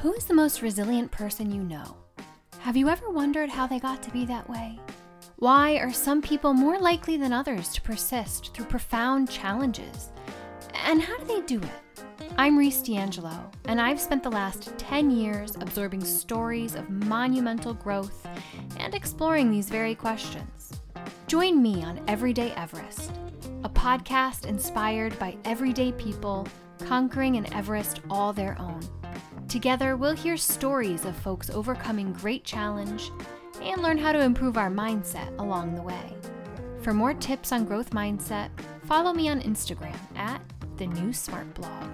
Who is the most resilient person you know? Have you ever wondered how they got to be that way? Why are some people more likely than others to persist through profound challenges? And how do they do it? I'm Reese D'Angelo, and I've spent the last 10 years absorbing stories of monumental growth and exploring these very questions. Join me on Everyday Everest, a podcast inspired by everyday people conquering an Everest all their own. Together, we'll hear stories of folks overcoming great challenge and learn how to improve our mindset along the way. For more tips on growth mindset, follow me on Instagram at the New Smart Blog.